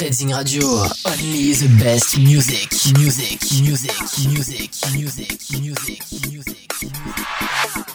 Redzing Radio, only the best music, music, music, music, music, music, music, music. music.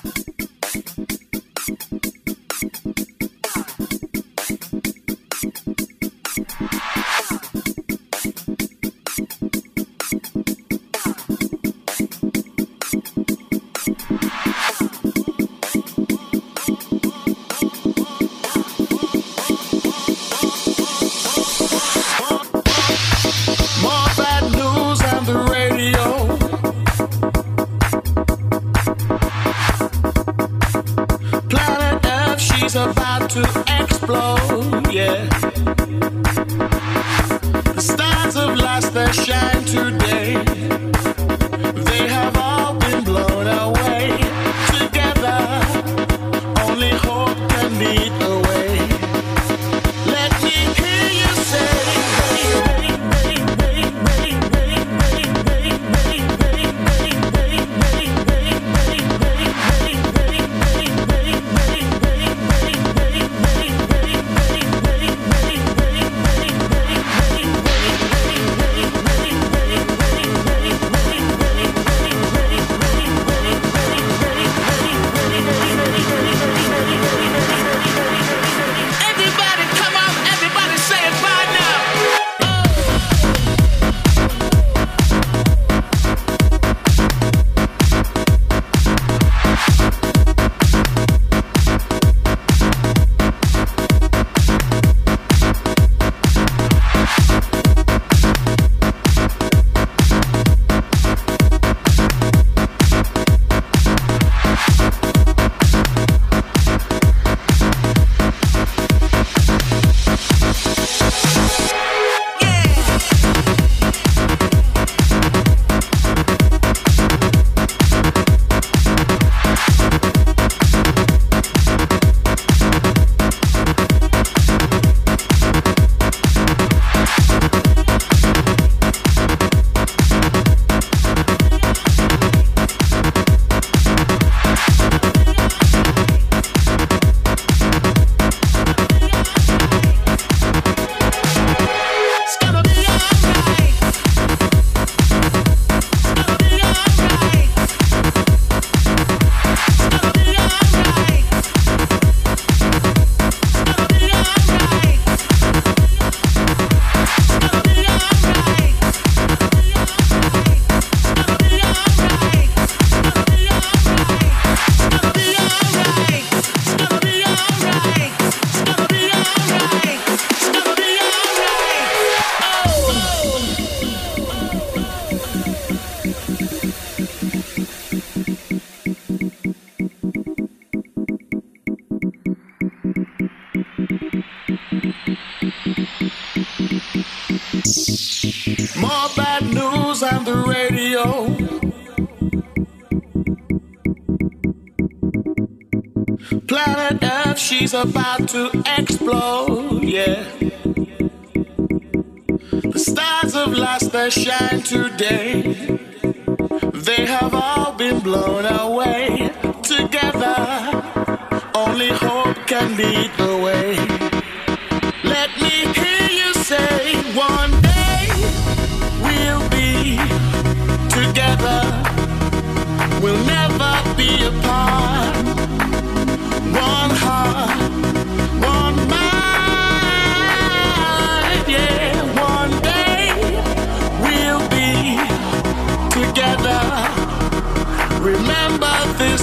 about to explode, yeah. The stars of last that shine today, they have all been blown away. Together, only hope can lead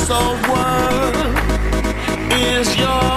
soul world is yours.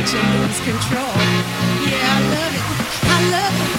watch him lose control. Yeah, I love it. I love it.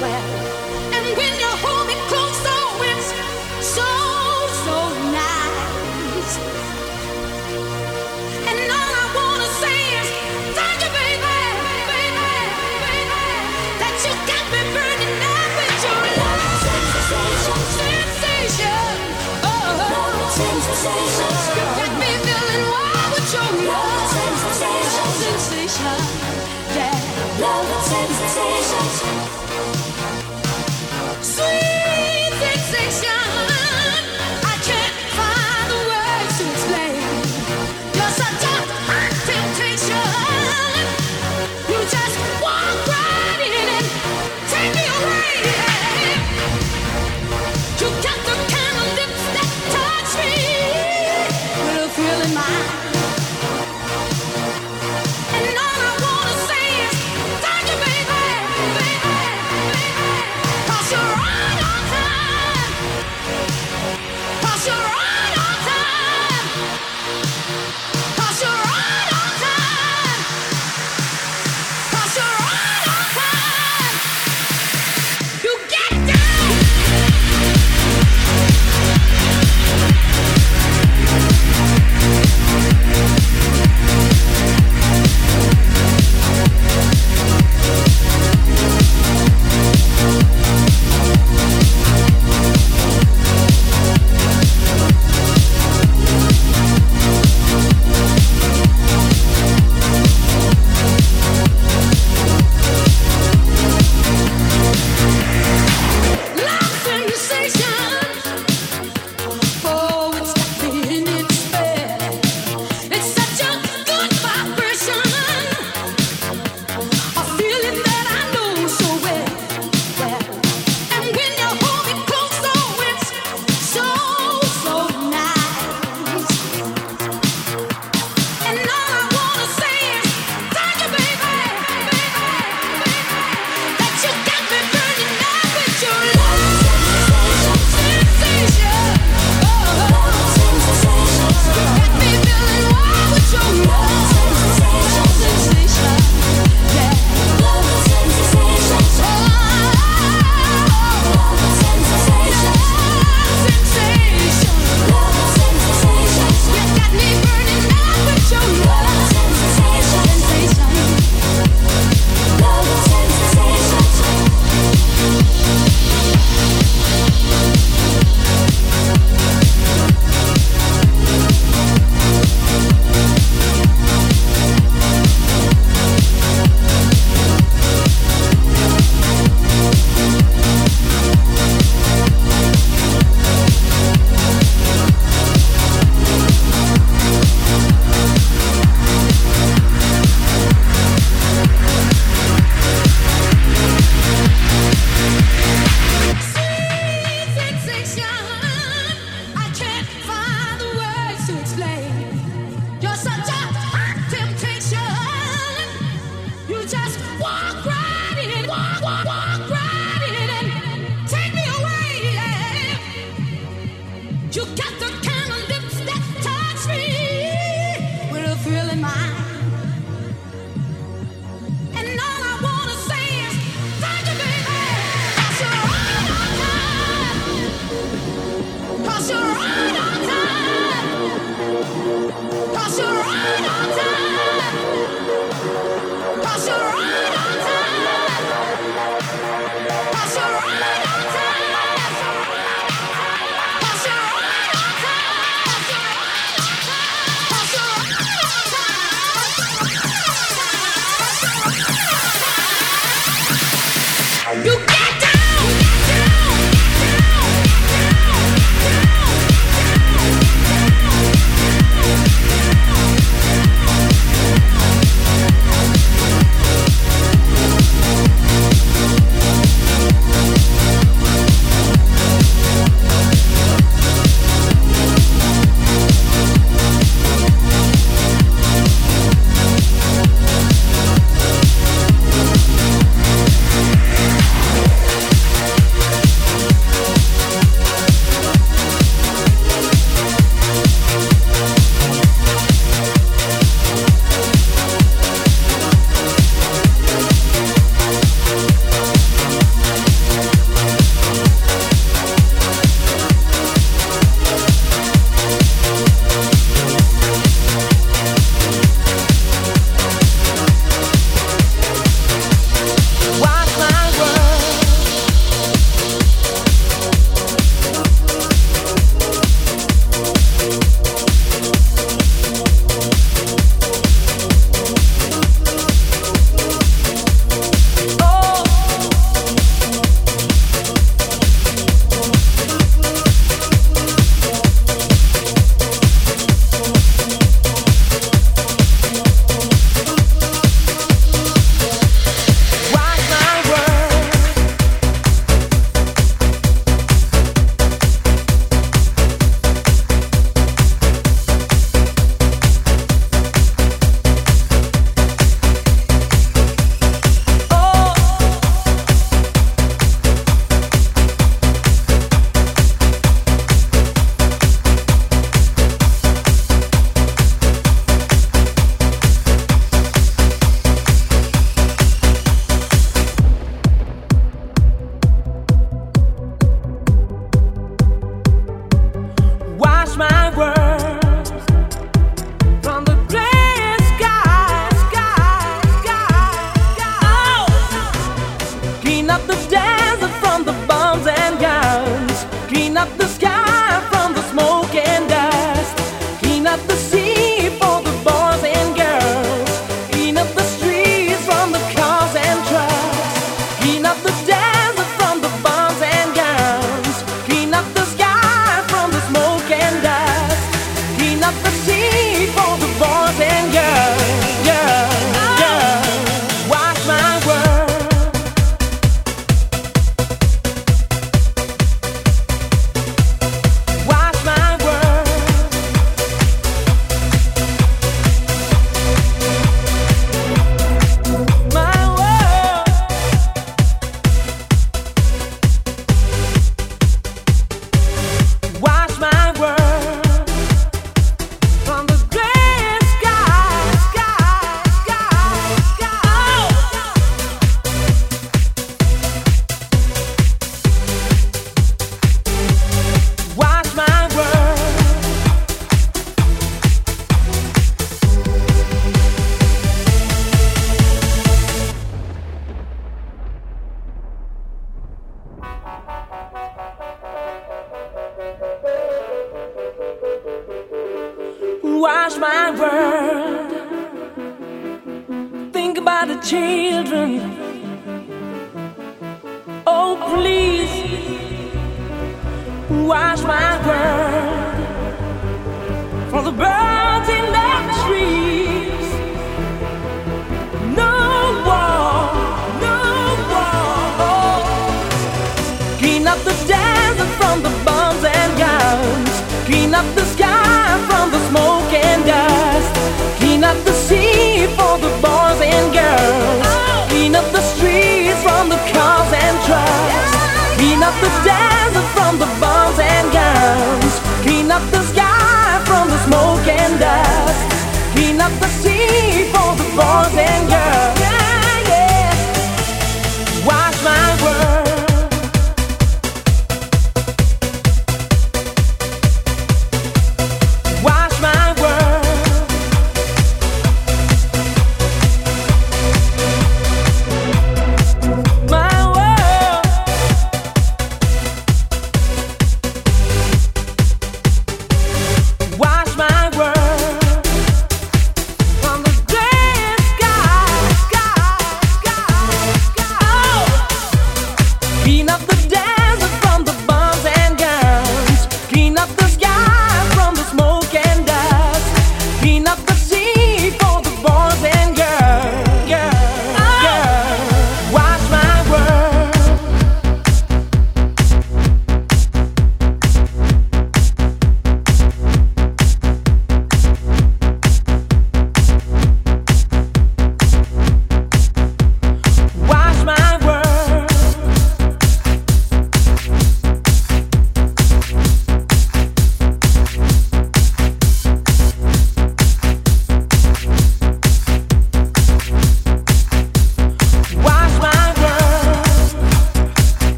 Well.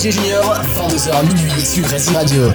DJ Junior, 22h minuit sur Resi Radio.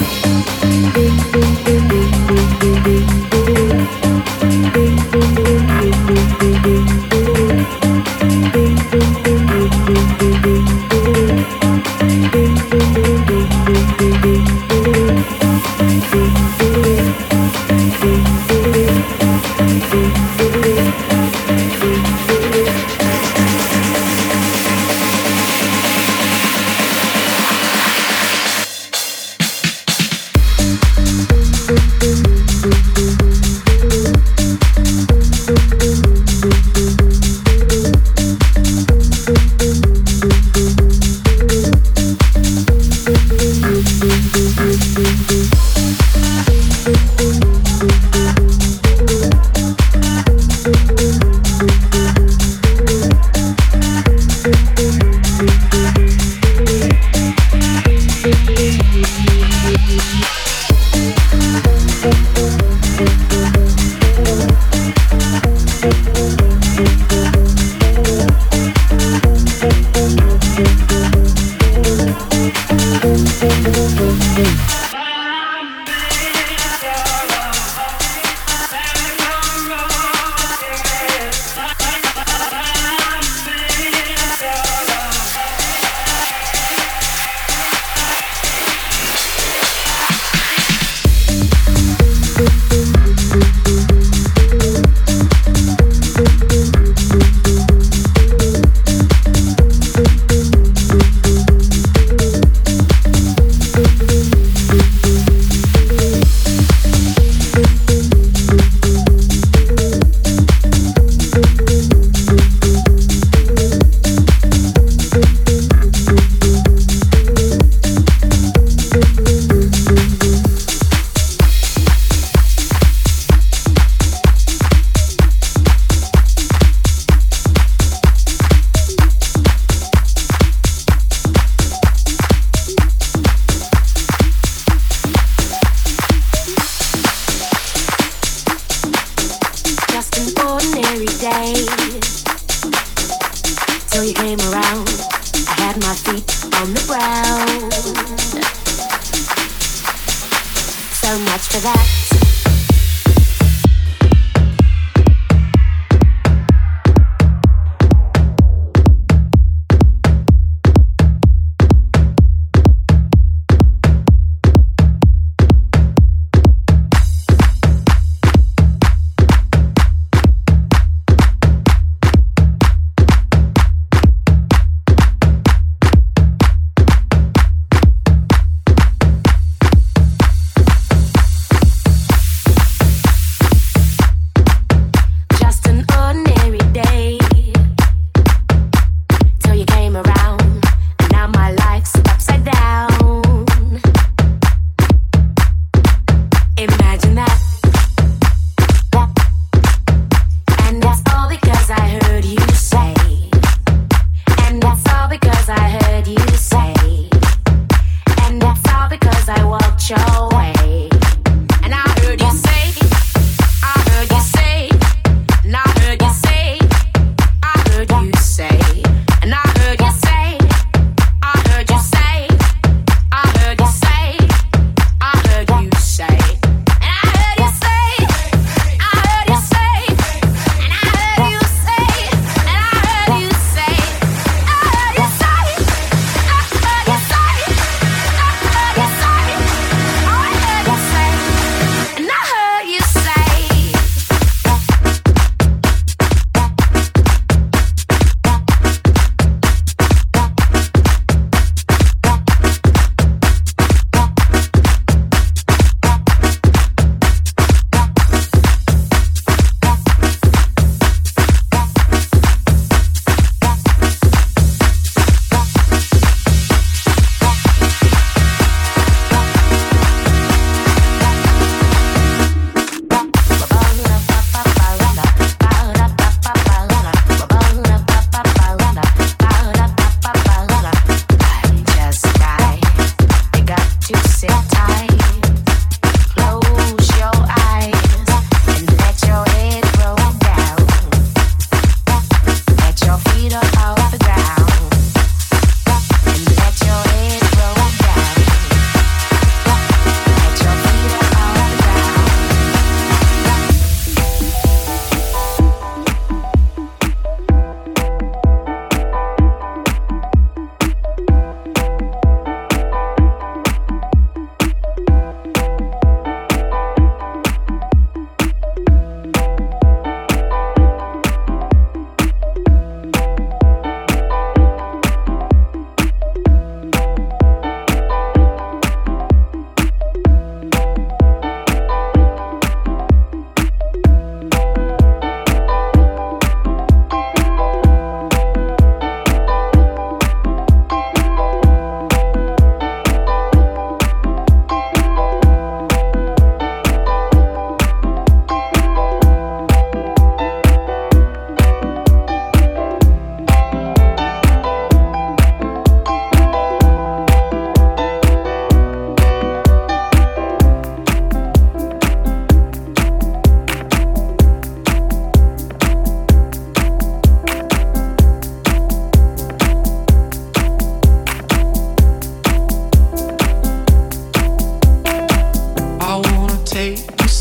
so much for that.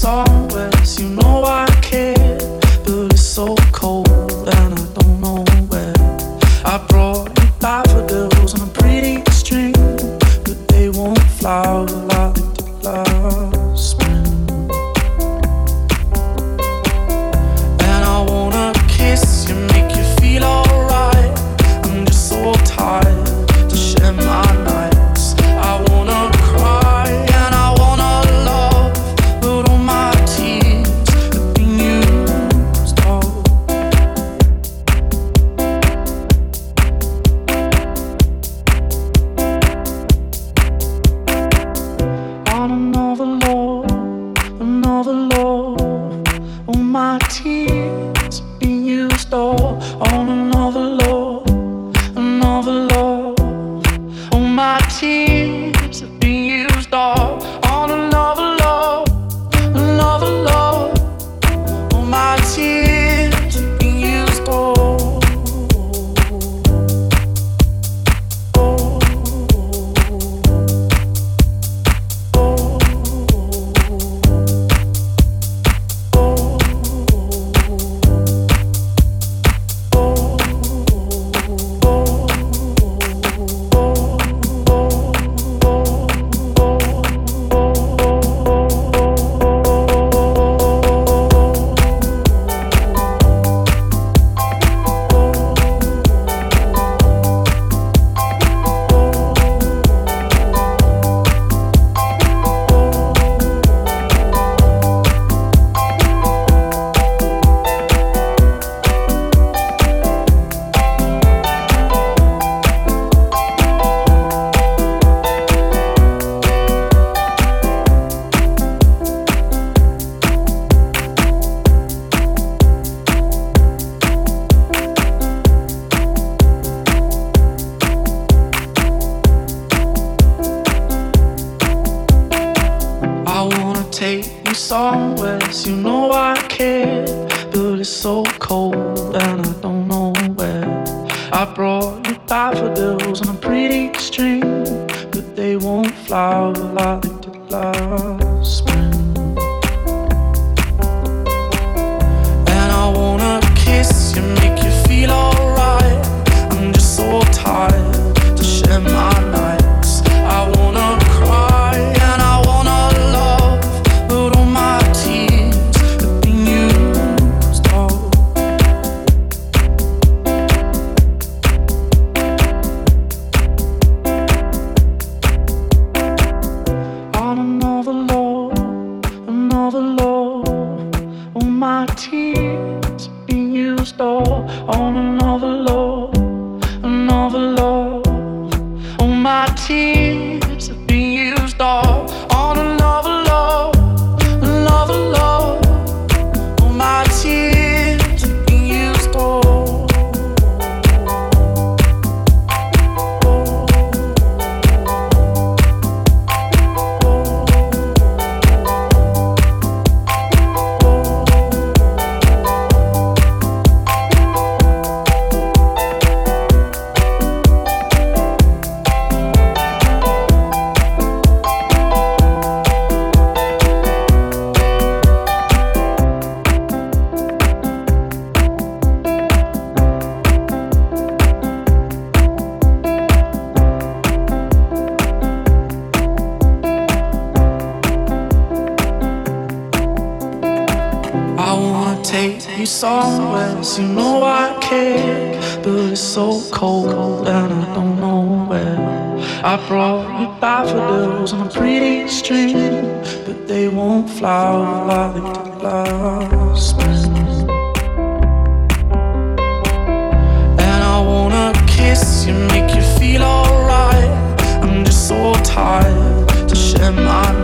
song so cold and I don't know where. I brought you daffodils on a pretty string, but they won't flower like the last And I wanna kiss you, make you feel alright. I'm just so tired to share my.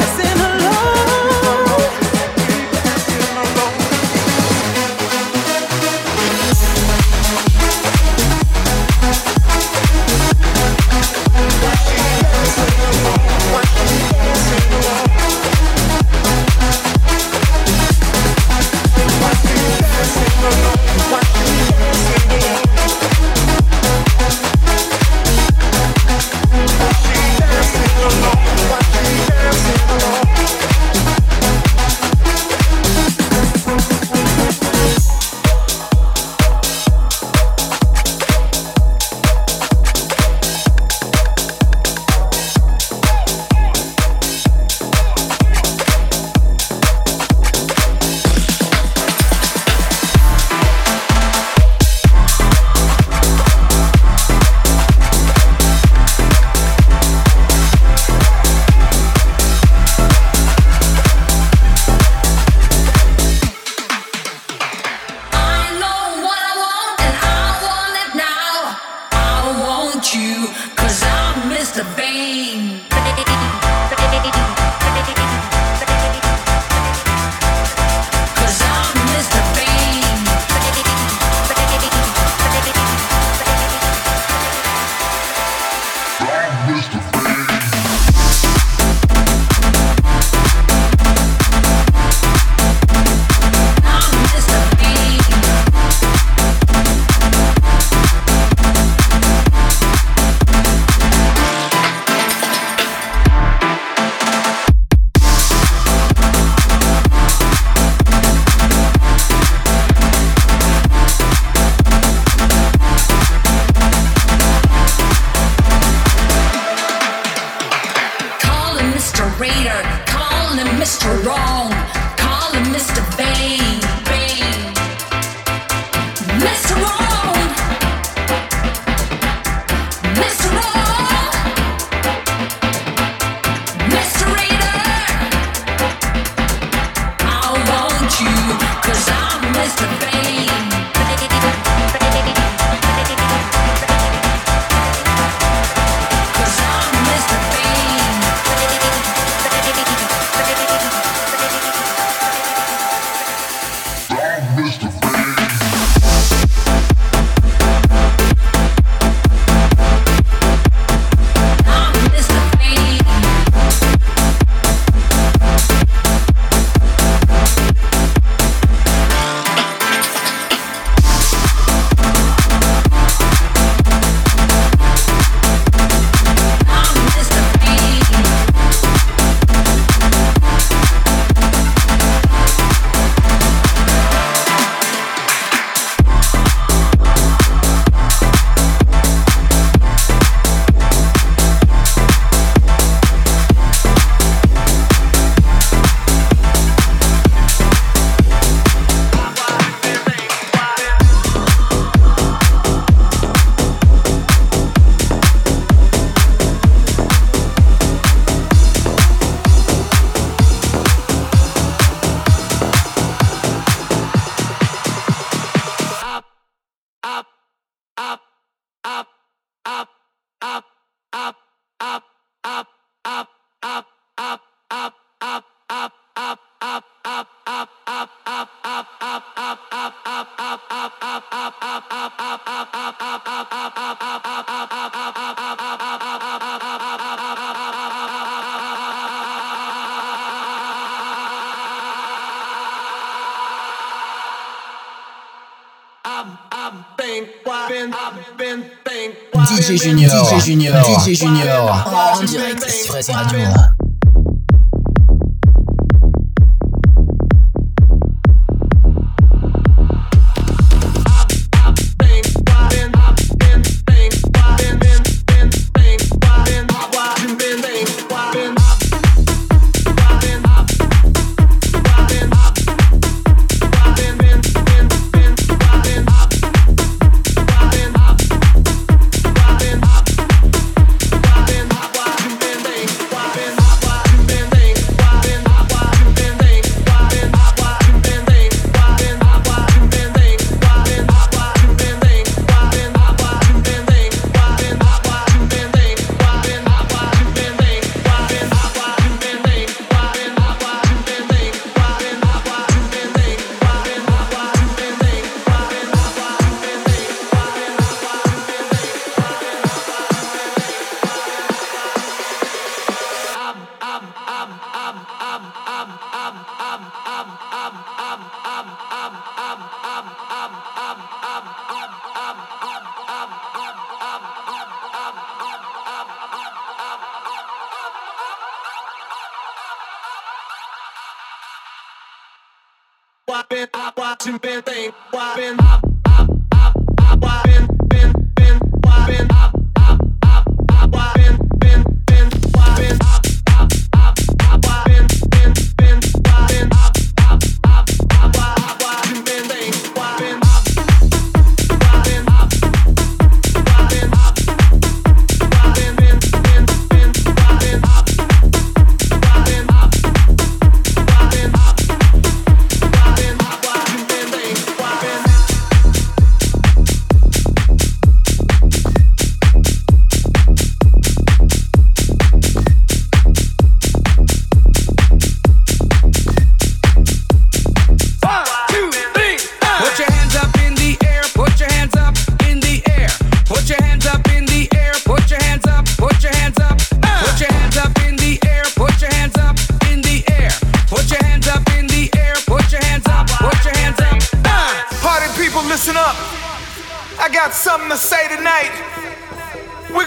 Junior, DJ Junior, en direct sur Radio.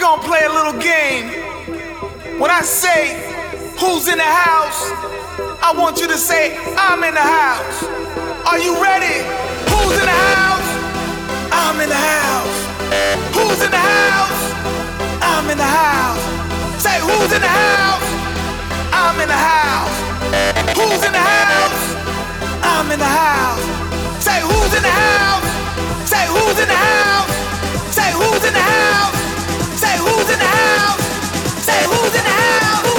gonna play a little game. When I say who's in the house, I want you to say I'm in the house. Are you ready? Who's in the house? I'm in the house. Who's in the house? I'm in the house. Say who's in the house? I'm in the house. Who's in the house? I'm in the house. Say who's in the house? Say who's in the house? Say who's in the house? Say who's in the house? Say who's in the house?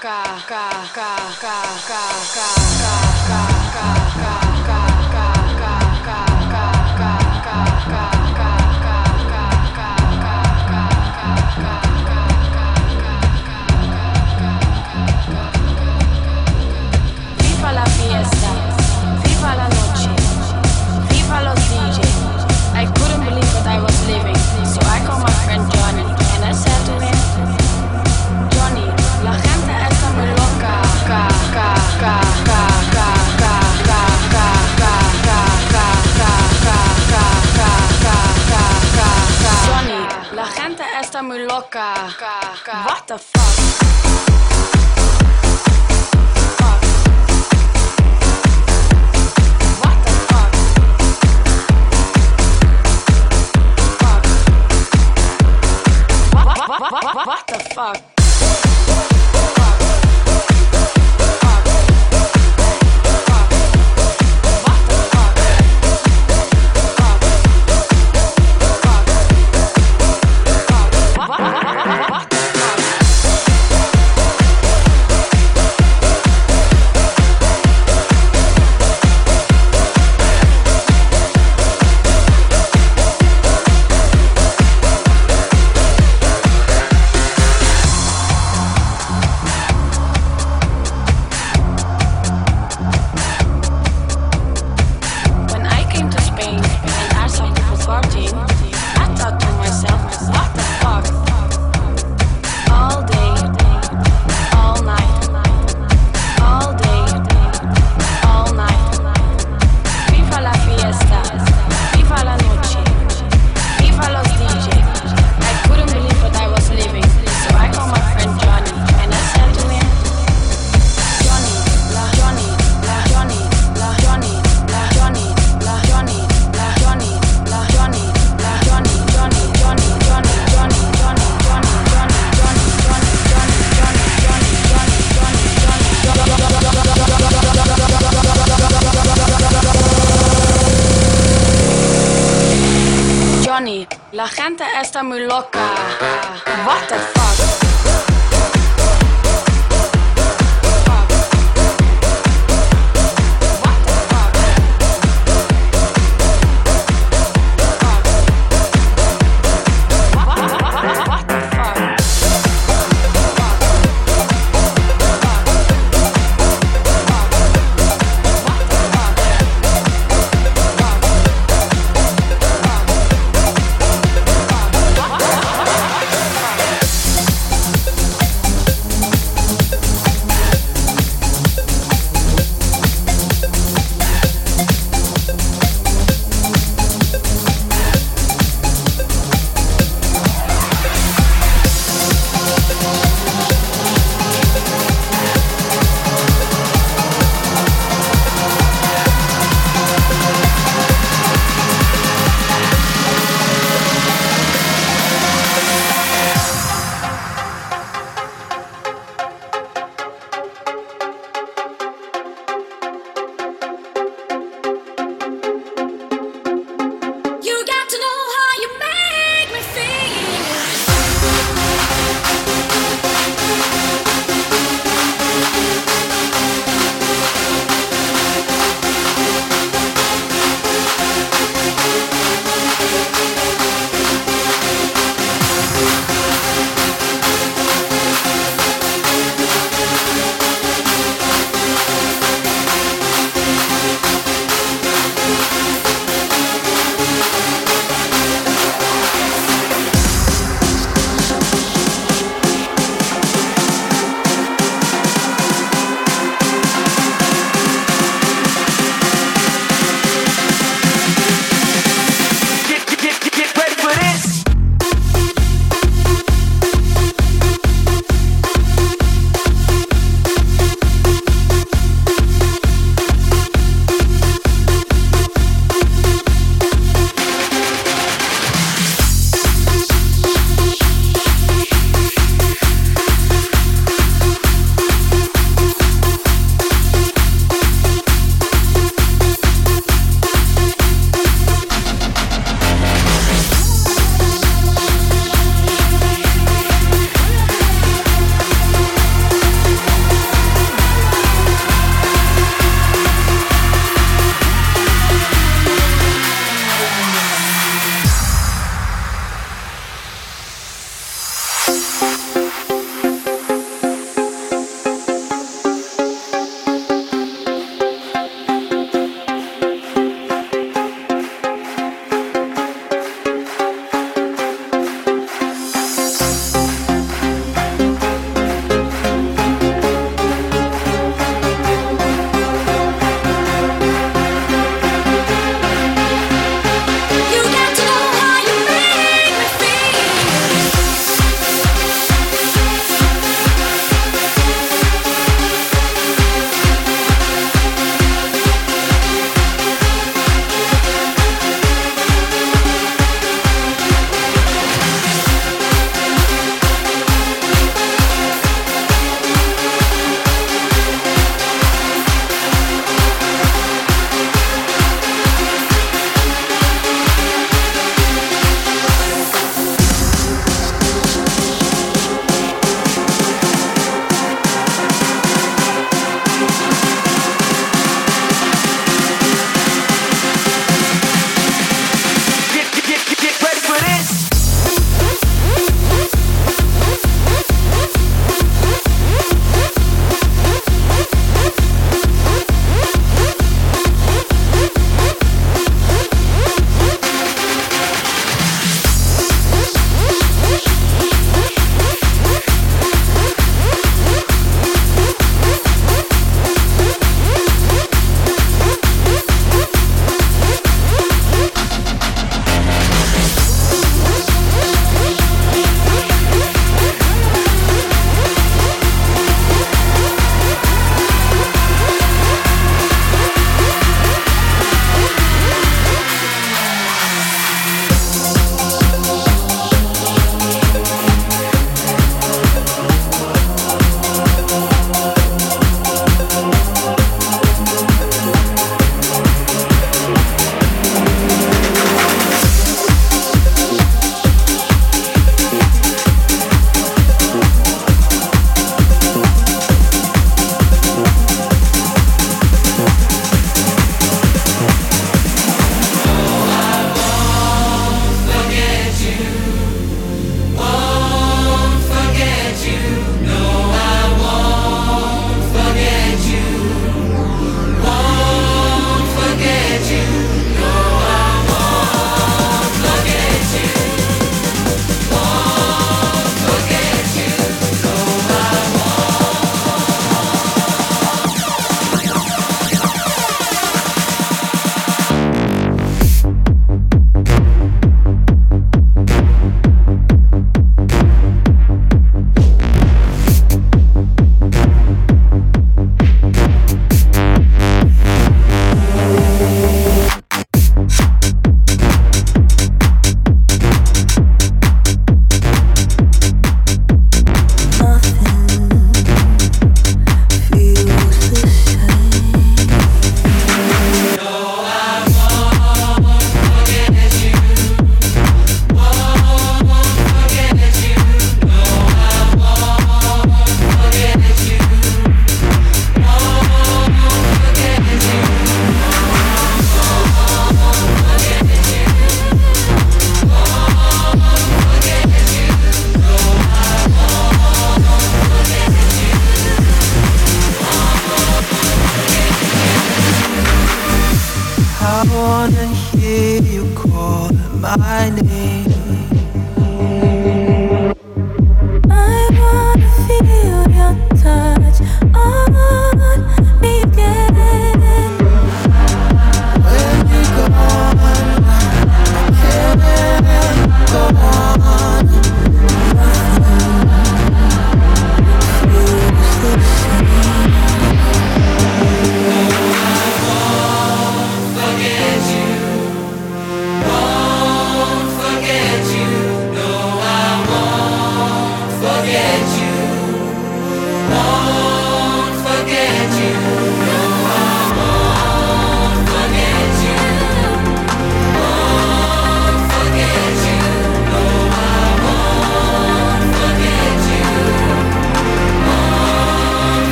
ka ka ka ka ka ka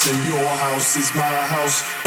sur my Radio.